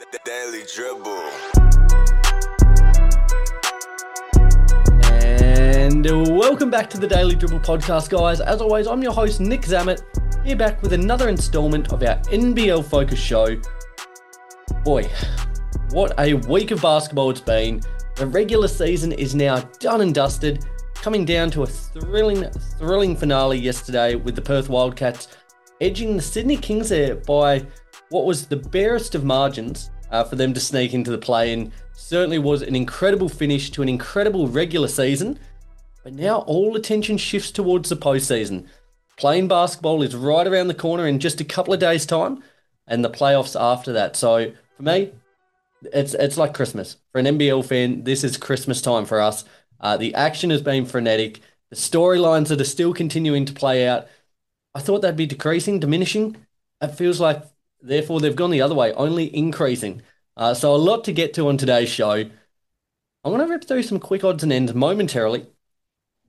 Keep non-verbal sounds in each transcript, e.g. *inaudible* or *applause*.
The Daily Dribble. And welcome back to the Daily Dribble podcast, guys. As always, I'm your host, Nic Zammit, here back with another installment of our NBL Focus show. Boy, what a week of basketball it's been. The regular season is now done and dusted, coming down to a thrilling, thrilling finale yesterday with the Perth Wildcats edging the Sydney Kings there by what was the barest of margins uh, for them to sneak into the play in. Certainly was an incredible finish to an incredible regular season. But now all attention shifts towards the postseason. Play-in basketball is right around the corner in just a couple of days' time, and the playoffs after that. So for me, it's it's like Christmas for an NBL fan. This is Christmas time for us. Uh, the action has been frenetic. The storylines that are still continuing to play out. I thought they'd be decreasing, diminishing. It feels like Therefore, they've gone the other way, only increasing. Uh, so, a lot to get to on today's show. I'm going to rip through some quick odds and ends momentarily.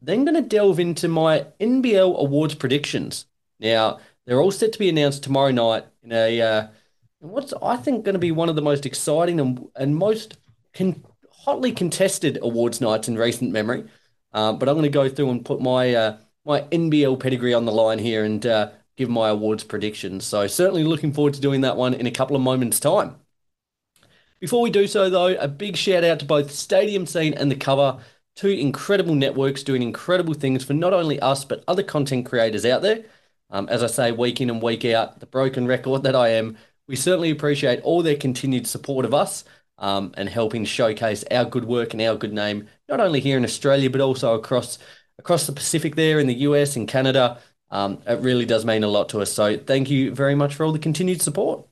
Then, going to delve into my NBL awards predictions. Now, they're all set to be announced tomorrow night in a uh, what's I think going to be one of the most exciting and, and most con- hotly contested awards nights in recent memory. Uh, but I'm going to go through and put my uh, my NBL pedigree on the line here and uh, give my awards predictions. So certainly looking forward to doing that one in a couple of moments' time. Before we do so, though, a big shout out to both Stadium Scene and The Cover, two incredible networks doing incredible things for not only us, but other content creators out there. Um, as I say, week in and week out, the broken record that I am, we certainly appreciate all their continued support of us um, and helping showcase our good work and our good name, not only here in Australia, but also across across the Pacific there in the US and Canada, it really does mean a lot to us. So thank you very much for all the continued support.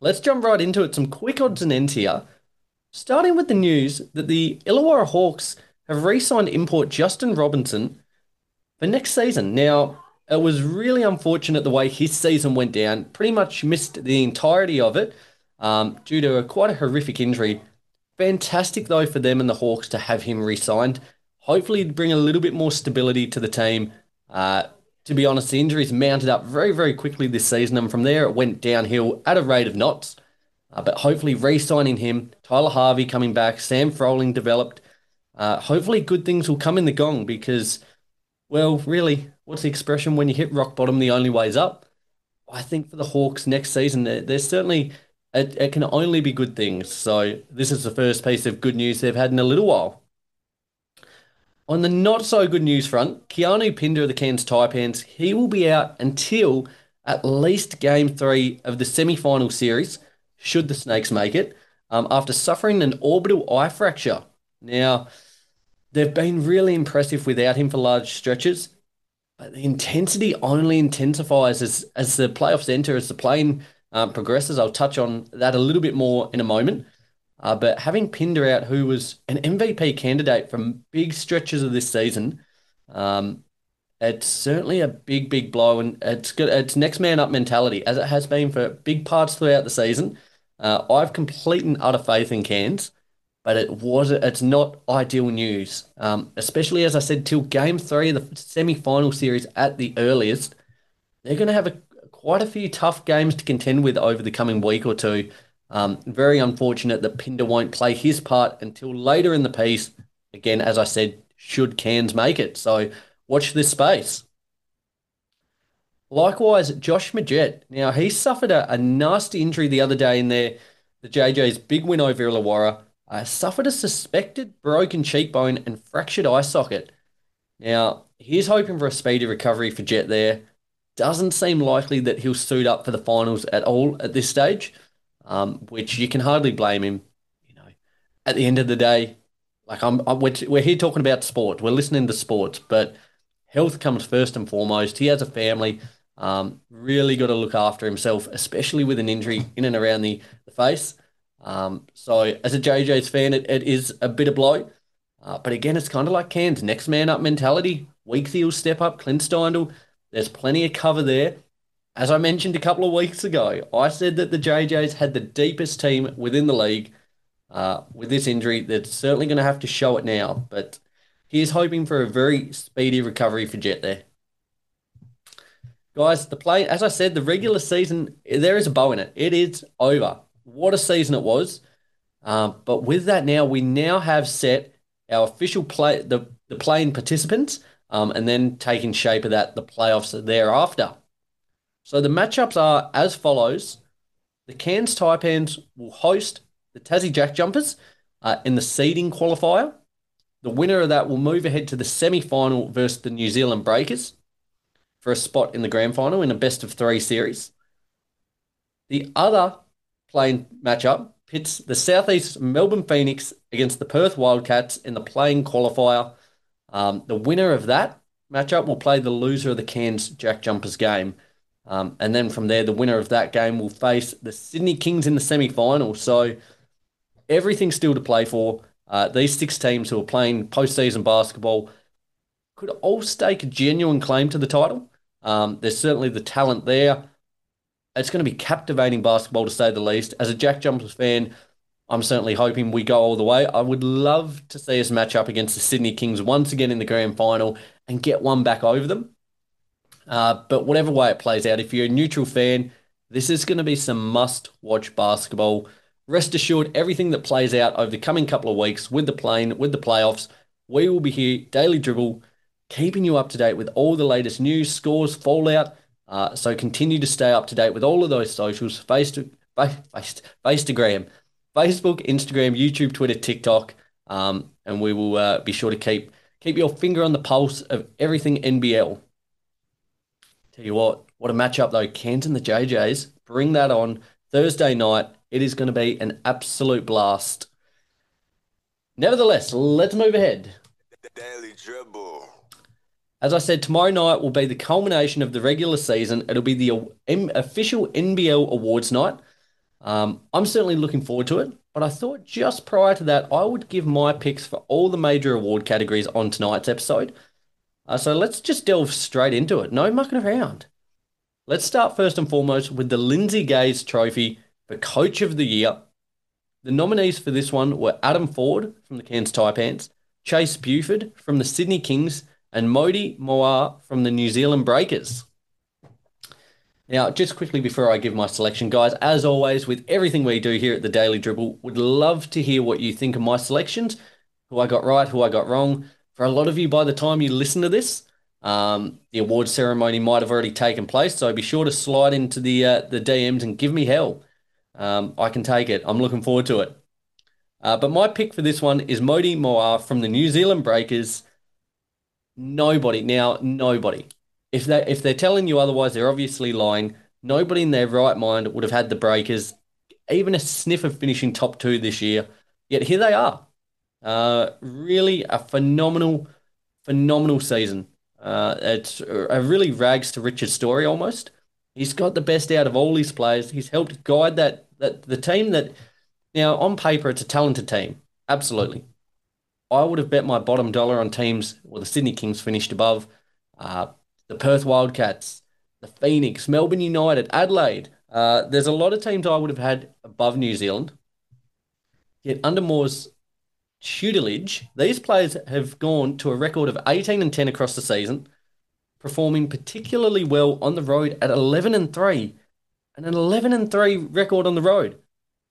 Let's jump right into it. Some quick odds and ends here. Starting with the news that the Illawarra Hawks have re signed import Justin Robinson for next season. Now, it was really unfortunate the way his season went down. Pretty much missed the entirety of it um, due to quite a horrific injury. Fantastic, though, for them and the Hawks to have him re signed. Hopefully, it'd bring a little bit more stability to the team uh, to be honest, the injuries mounted up very, very quickly this season, and from there it went downhill at a rate of knots. Uh, but hopefully, re signing him, Tyler Harvey coming back, Sam Froling developed. Uh, hopefully, good things will come in the gong because, well, really, what's the expression? When you hit rock bottom, the only way's up. I think for the Hawks next season, there's certainly, it, it can only be good things. So, this is the first piece of good news they've had in a little while. On the not so good news front, Keanu Pinder of the Cairns Taipans, he will be out until at least game three of the semi final series, should the Snakes make it, um, after suffering an orbital eye fracture. Now, they've been really impressive without him for large stretches, but the intensity only intensifies as, as the playoffs enter, as the play-in um, progresses. I'll touch on that a little bit more in a moment. Uh, but having Pinder out, who was an MVP candidate from big stretches of this season, um, it's certainly a big, big blow, and it's good. It's next man up mentality, as it has been for big parts throughout the season. Uh, I've complete and utter faith in Cairns, but it was it's not ideal news, um, especially as I said till game three of the semi-final series at the earliest. They're going to have a, quite a few tough games to contend with over the coming week or two. Um, very unfortunate that Pinder won't play his part until later in the piece. Again, as I said, should Cairns make it. So watch this space. Likewise, Josh Magette. Now, he suffered a, a, nasty injury the other day in there. The JJ's big win over Illawarra. Uh, suffered a suspected broken cheekbone and fractured eye socket. Now, he's hoping for a speedy recovery for Jet there. Doesn't seem likely that he'll suit up for the finals at all at this stage um, which you can hardly blame him. You know, at the end of the day, like I'm, I'm we're, we're here talking about sport. We're listening to sports, but health comes first and foremost. He has a family. Um, really got to look after himself, especially with an injury in and around the, the face. Um, so as a JJ's fan, it, it is a bit of blow. Uh, but again, it's kind of like Cairns, next man up mentality. Weeksy will step up, Clint Steindl. There's plenty of cover there. As I mentioned a couple of weeks ago, I said that the JJs had the deepest team within the league. Uh, with this injury, they're certainly going to have to show it now, but he is hoping for a very speedy recovery for Jet there. Guys, the play, as I said, the regular season, there is a bow in it. It is over. What a season it was. Um, but with that now, we now have set our official play, the, the play-in participants, um, and then taking shape of that, the playoffs thereafter. So the matchups are as follows. The Cairns Taipans will host the Tassie Jack Jumpers uh, in the seeding qualifier. The winner of that will move ahead to the semi final versus the New Zealand Breakers for a spot in the grand final in a best of three series. The other play-in matchup pits the Southeast Melbourne Phoenix against the Perth Wildcats in the play-in qualifier. Um, the winner of that matchup will play the loser of the Cairns Jack Jumpers game. Um, and then from there, the winner of that game will face the Sydney Kings in the semi final. So everything's still to play for. Uh, these six teams who are playing postseason basketball could all stake a genuine claim to the title. Um, there's certainly the talent there. It's going to be captivating basketball to say the least. As a Jack Jumpers fan, I'm certainly hoping we go all the way. I would love to see us match up against the Sydney Kings once again in the grand final and get one back over them. Uh, but whatever way it plays out, if you're a neutral fan, this is going to be some must watch basketball. Rest assured, everything that plays out over the coming couple of weeks with the play-in, with the playoffs, we will be here, Daily Dribble, keeping you up to date with all the latest news, scores, fallout. Uh, so continue to stay up to date with all of those socials, face to face, face, Instagram, Facebook, Instagram, YouTube, Twitter, TikTok, um, and we will uh, be sure to keep keep your finger on the pulse of everything NBL. Tell you what, what a matchup though. And the JJs. Bring that on Thursday night. It is going to be an absolute blast. Nevertheless, let's move ahead. Daily Dribble. As I said, tomorrow night will be the culmination of the regular season. It'll be the official NBL awards night. Um, I'm certainly looking forward to it, but I thought just prior to that, I would give my picks for all the major award categories on tonight's episode. Uh, so let's just delve straight into it. No mucking around. Let's start first and foremost with the Lindsay Gaze Trophy for Coach of the Year. The nominees for this one were Adam Forde from the Cairns Taipans, Chase Buford from the Sydney Kings, and Mody Maor from the New Zealand Breakers. Now, just quickly before I give my selection, guys, as always, with everything we do here at the Daily Dribble, would love to hear what you think of my selections, who I got right, who I got wrong for a lot of you, by the time you listen to this, um, the award ceremony might have already taken place. So be sure to slide into the uh, the DMs and give me hell. Um, I can take it. I'm looking forward to it. Uh, but my pick for this one is Mody Maor from the New Zealand Breakers. Nobody now, nobody. If they if they're telling you otherwise, they're obviously lying. Nobody in their right mind would have had the Breakers even a sniff of finishing top two this year. Yet here they are. Uh, really a phenomenal, phenomenal season. Uh, it's a really rags to riches story almost. He's got the best out of all his players. He's helped guide that that the team that now on paper it's a talented team. Absolutely. I would have bet my bottom dollar on teams well the Sydney Kings finished above, uh, the Perth Wildcats, the Phoenix, Melbourne United, Adelaide. Uh, there's a lot of teams I would have had above New Zealand. Yet under Maor's tutelage, these players have gone to a record of 18 and 10 across the season, performing particularly well on the road at 11 and 3, and an 11 and 3 record on the road.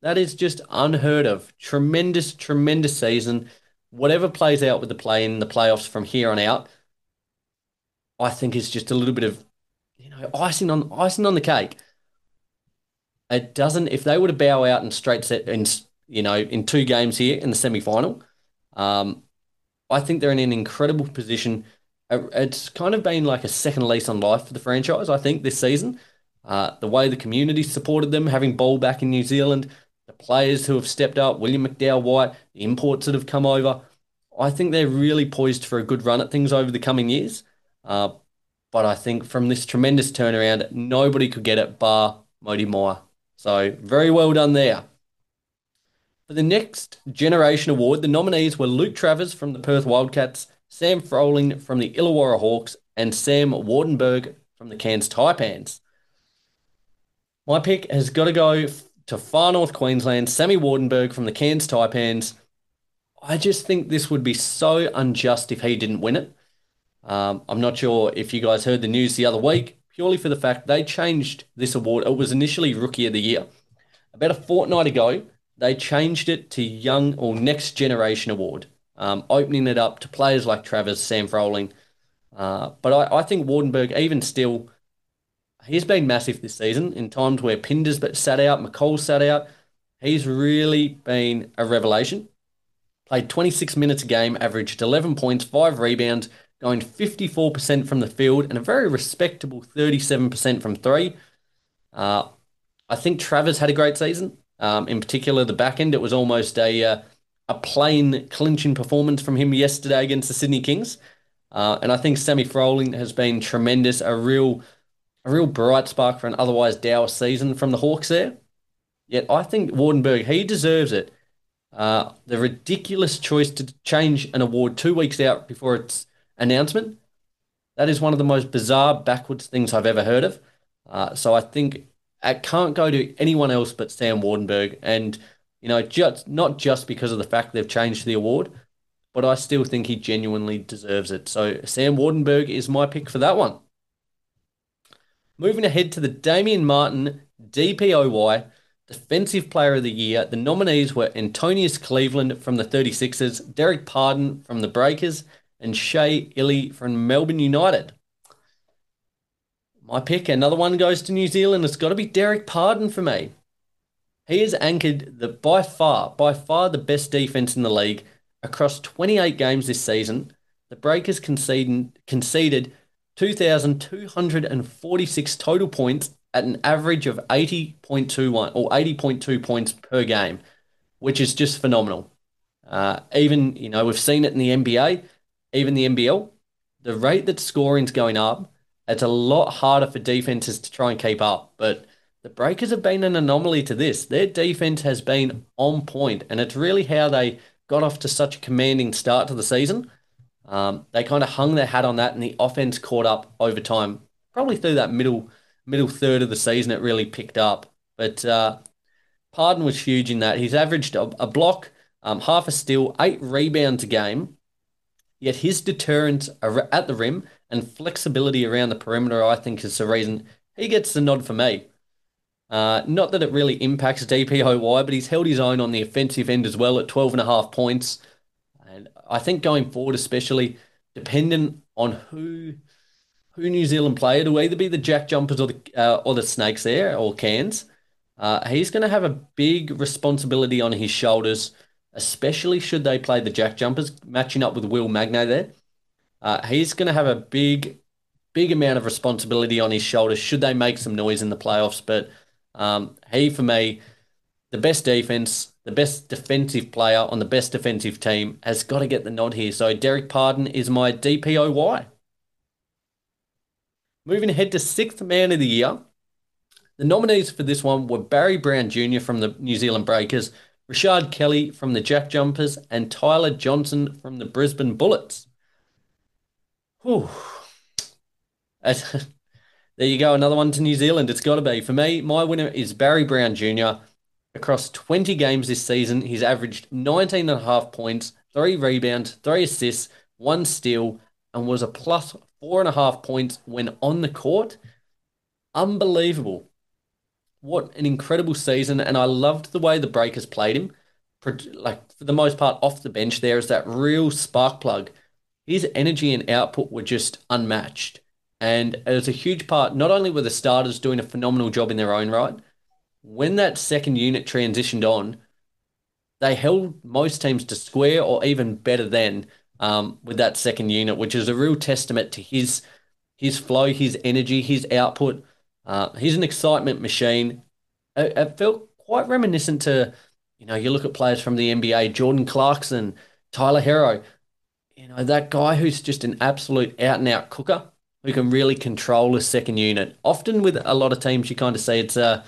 That is just unheard of. Tremendous, tremendous season. Whatever plays out with the play in the playoffs from here on out, I think is just a little bit of you know icing on icing on the cake. It doesn't. If they were to bow out and straight set and you know, in two games here in the semi final. Um, I think they're in an incredible position. Uh, it's kind of been like a second lease on life for the franchise, I think, this season. Uh, the way the community supported them, having ball back in New Zealand, the players who have stepped up, William McDowell White, the imports that have come over. I think they're really poised for a good run at things over the coming years. Uh, but I think from this tremendous turnaround, nobody could get it bar Mody Maor. So very well done there. For the next generation award, the nominees were Luke Travers from the Perth Wildcats, Sam Froling from the Illawarra Hawks, and Sam Waardenburg from the Cairns Taipans. My pick has got to go to far north Queensland, Sammy Waardenburg from the Cairns Taipans. I just think this would be so unjust if he didn't win it. Um, I'm not sure if you guys heard the news the other week, purely for the fact they changed this award. It was initially Rookie of the Year. about a fortnight ago, they changed it to Young or Next Generation Award, um, opening it up to players like Travers, Sam Froling. Uh, but I, I think Waardenburg, even still, he's been massive this season in times where Pinder's sat out, McCall sat out. He's really been a revelation. Played 26 minutes a game, averaged 11 points, five rebounds, going 54% from the field, and a very respectable 37% from three. Uh, I think Travers had a great season. Um, in particular, the back end, it was almost a uh, a play-in clinching performance from him yesterday against the Sydney Kings. Uh, and I think Sammy Froling has been tremendous, a real a real bright spark for an otherwise dour season from the Hawks there. Yet I think Waardenburg, he deserves it. Uh, the ridiculous choice to change an award two weeks out before its announcement, that is one of the most bizarre, backwards things I've ever heard of. Uh, so I think it can't go to anyone else but Sam Waardenburg. And, you know, just not just because of the fact they've changed the award, but I still think he genuinely deserves it. So Sam Waardenburg is my pick for that one. Moving ahead to the Damian Martin DPOY Defensive Player of the Year, the nominees were Antonius Cleveland from the 36ers, Derek Pardon from the Breakers, and Shea Ili from Melbourne United. My pick, another one goes to New Zealand. It's got to be Derek Pardon for me. He has anchored the by far, by far the best defense in the league across 28 games this season. The Breakers conceded, conceded 2,246 total points at an average of 80.21 or 80.2 points per game, which is just phenomenal. Uh, even, you know, we've seen it in the NBA, even the NBL, the rate that scoring's going up, it's a lot harder for defenses to try and keep up. But the Breakers have been an anomaly to this. Their defense has been on point, and it's really how they got off to such a commanding start to the season. Um, they kind of hung their hat on that, and the offense caught up over time, probably through that middle middle third of the season. It really picked up, but uh, Pardon was huge in that. He's averaged a, a block, um, half a steal, eight rebounds a game. Yet his deterrence at the rim and flexibility around the perimeter, I think, is the reason he gets the nod for me. Uh, not that it really impacts DPOY, but he's held his own on the offensive end as well at 12 and a half points. And I think going forward, especially dependent on who who New Zealand play, it'll either be the Jack Jumpers or the uh, or the Snakes there or Cairns. Uh, he's going to have a big responsibility on his shoulders, especially should they play the Jack Jumpers, matching up with Will Magnay there. Uh, he's going to have a big, big amount of responsibility on his shoulders should they make some noise in the playoffs. But um, he, for me, the best defense, the best defensive player on the best defensive team, has got to get the nod here. So Derek Pardon is my DPOY. Moving ahead to sixth man of the year. The nominees for this one were Barry Brown Jr. from the New Zealand Breakers, Rashard Kelly from the Jack Jumpers, and Tyler Johnson from the Brisbane Bullets. Whew. Uh, *laughs* there you go, another one to New Zealand. It's got to be. For me, my winner is Barry Brown Jr. Across 20 games this season, he's averaged 19 and a half points, three rebounds, three assists, one steal, and was a plus four and a half points when on the court. Unbelievable. What an incredible season. And I loved the way the Breakers played him. Like, for the most part, off the bench, there is that real spark plug. His energy and output were just unmatched. And it was a huge part, not only were the starters doing a phenomenal job in their own right, when that second unit transitioned on, they held most teams to square or even better than um, with that second unit, which is a real testament to his his flow, his energy, his output. Uh, he's an excitement machine. It, it, felt quite reminiscent to, you know, you look at players from the NBA, Jordan Clarkson, Tyler Herro. You know, that guy who's just an absolute out and out cooker who can really control a second unit. Often with a lot of teams, you kind of see it's uh,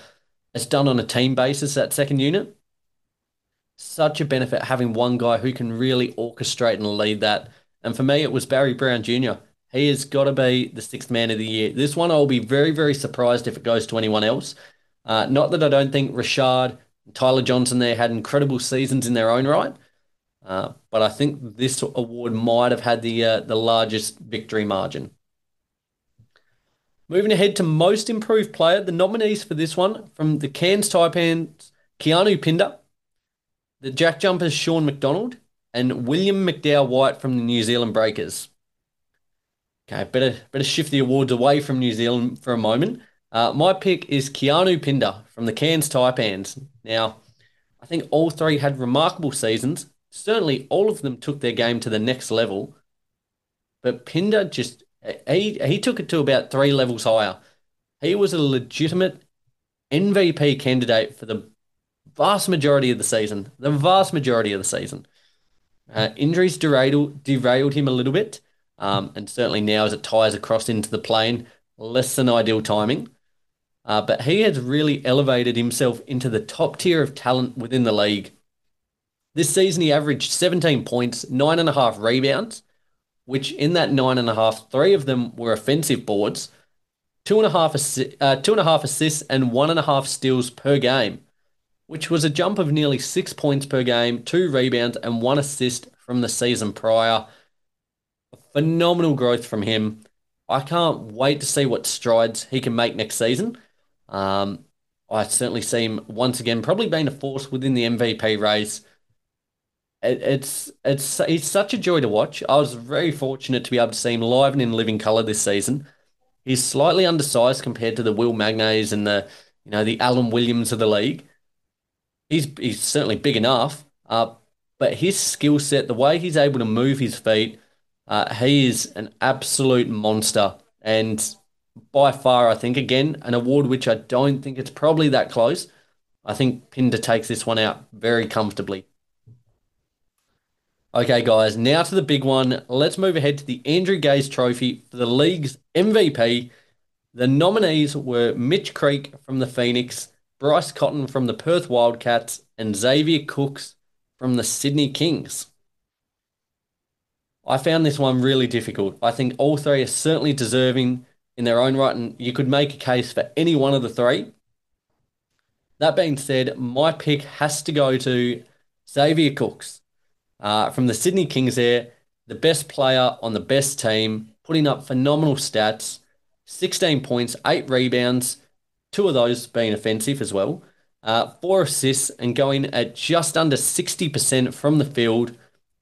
it's done on a team basis, that second unit such a benefit having one guy who can really orchestrate and lead that. And for me, it was Barry Brown Jr. He has got to be the sixth man of the year. This one, I'll be very, very surprised if it goes to anyone else. Uh, not that I don't think Rashard, Tyler Johnson there had incredible seasons in their own right, uh, but I think this award might have had the uh, the largest victory margin. Moving ahead to most improved player, the nominees for this one from the Cairns Taipans Keanu Pinder, the Jack Jumpers Sean Macdonald, and William McDowell White from the New Zealand Breakers. Okay, better better shift the awards away from New Zealand for a moment. Uh, my pick is Keanu Pinder from the Cairns Taipans. Now, I think all three had remarkable seasons. Certainly, all of them took their game to the next level. But Pinder just he he took it to about three levels higher. He was a legitimate MVP candidate for the vast majority of the season. The vast majority of the season. Uh, injuries derailed derailed him a little bit, um, and certainly now as it ties across into the play-in, less than ideal timing. Uh, but he has really elevated himself into the top tier of talent within the league. This season, he averaged 17 points, nine and a half rebounds, which in that nine and a half, three of them were offensive boards, two and a half, assi- uh, two and a half assists, and one and a half steals per game, which was a jump of nearly six points per game, two rebounds, and one assist from the season prior. Phenomenal growth from him. I can't wait to see what strides he can make next season. Um, I certainly see him once again probably being a force within the MVP race. It, it's it's such a joy to watch. I was very fortunate to be able to see him live and in living color this season. He's slightly undersized compared to the Will Magnays and the you know the Alan Williams of the league. He's he's certainly big enough, uh, but his skill set, the way he's able to move his feet, uh, he is an absolute monster. And by far, I think, again, an award which I don't think it's probably that close. I think Pinder takes this one out very comfortably. Okay, guys, now to the big one. Let's move ahead to the Andrew Gaze Trophy for the league's MVP. The nominees were Mitch Creek from the Phoenix, Bryce Cotton from the Perth Wildcats, and Xavier Cooks from the Sydney Kings. I found this one really difficult. I think all three are certainly deserving in their own right, and you could make a case for any one of the three. That being said, my pick has to go to Xavier Cooks uh, from the Sydney Kings there, the best player on the best team, putting up phenomenal stats 16 points, eight rebounds, two of those being offensive as well, uh, four assists, and going at just under 60% from the field,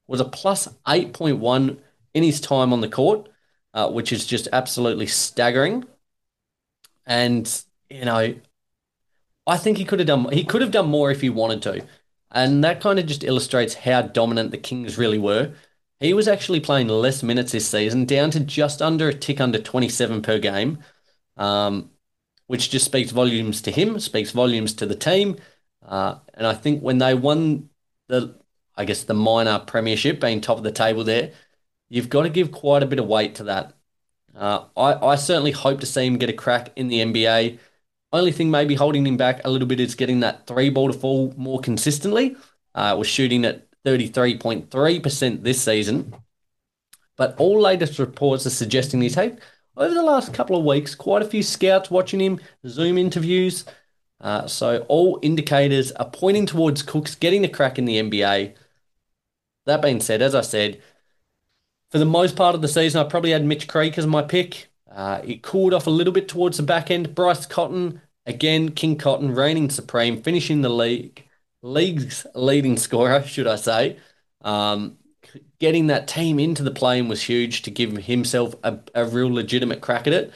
was a plus 8.1 in his time on the court uh, which is just absolutely staggering. And you know, I think he could have done he could have done more if he wanted to, and that kind of just illustrates how dominant the Kings really were. He was actually playing less minutes this season, down to just under a tick under 27 per game, um, which just speaks volumes to him, speaks volumes to the team. Uh, and I think when they won the, I guess, the minor premiership, being top of the table there, you've got to give quite a bit of weight to that. Uh, I, I certainly hope to see him get a crack in the NBA. Only thing maybe holding him back a little bit is getting that three ball to fall more consistently. Uh, was shooting at 33.3% this season. But all latest reports are suggesting he's had, over the last couple of weeks, quite a few scouts watching him, Zoom interviews. Uh, so all indicators are pointing towards Cooks getting a crack in the NBA. That being said, as I said, for the most part of the season, I probably had Mitch Creek as my pick. Uh, it cooled off a little bit towards the back end. Bryce Cotton, again, King Cotton, reigning supreme, finishing the league, league's leading scorer, should I say. Um, getting that team into the play-in was huge to give himself a, a real legitimate crack at it.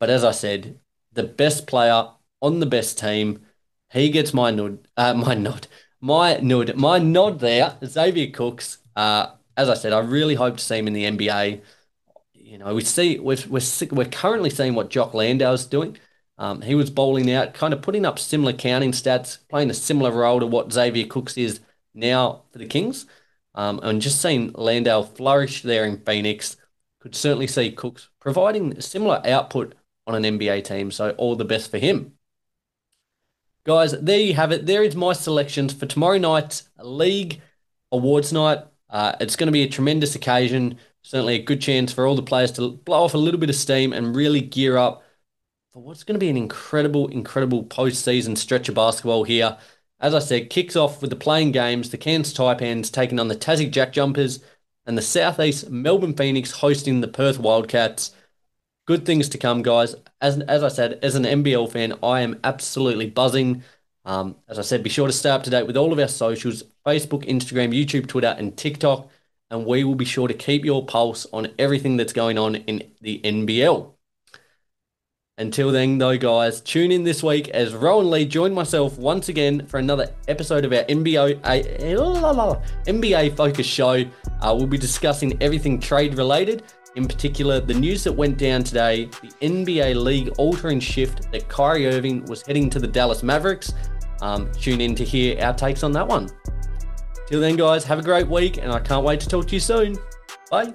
But as I said, the best player on the best team, he gets my nod, uh, my nod, my nod, my nod there. Xavier Cooks. Uh, as I said, I really hope to see him in the NBA. You know, we see we're we're, we're currently seeing what Jock Landale's doing. Um, he was bowling out, kind of putting up similar counting stats, playing a similar role to what Xavier Cooks is now for the Kings. Um, and just seeing Landale flourish there in Phoenix, could certainly see Cooks providing similar output on an NBA team. So all the best for him. Guys, there you have it. There is my selections for tomorrow night's league awards night. Uh, it's going to be a tremendous occasion. Certainly a good chance for all the players to blow off a little bit of steam and really gear up for what's going to be an incredible, incredible postseason stretch of basketball here. As I said, kicks off with the play-in games, the Cairns Taipans taking on the Tassie Jack Jumpers, and the Southeast Melbourne Phoenix hosting the Perth Wildcats. Good things to come, guys. As, as I said, as an NBL fan, I am absolutely buzzing. Um, as I said, be sure to stay up to date with all of our socials Facebook, Instagram, YouTube, Twitter, and TikTok. And we will be sure to keep your pulse on everything that's going on in the NBL. Until then, though, guys, tune in this week as Rowan Lee joined myself once again for another episode of our NBA, NBA Focus show. Uh, we'll be discussing everything trade related, in particular, the news that went down today the NBA League altering shift that Kyrie Irving was heading to the Dallas Mavericks. Um, tune in to hear our takes on that one. Till then, guys, have a great week, and I can't wait to talk to you soon. Bye.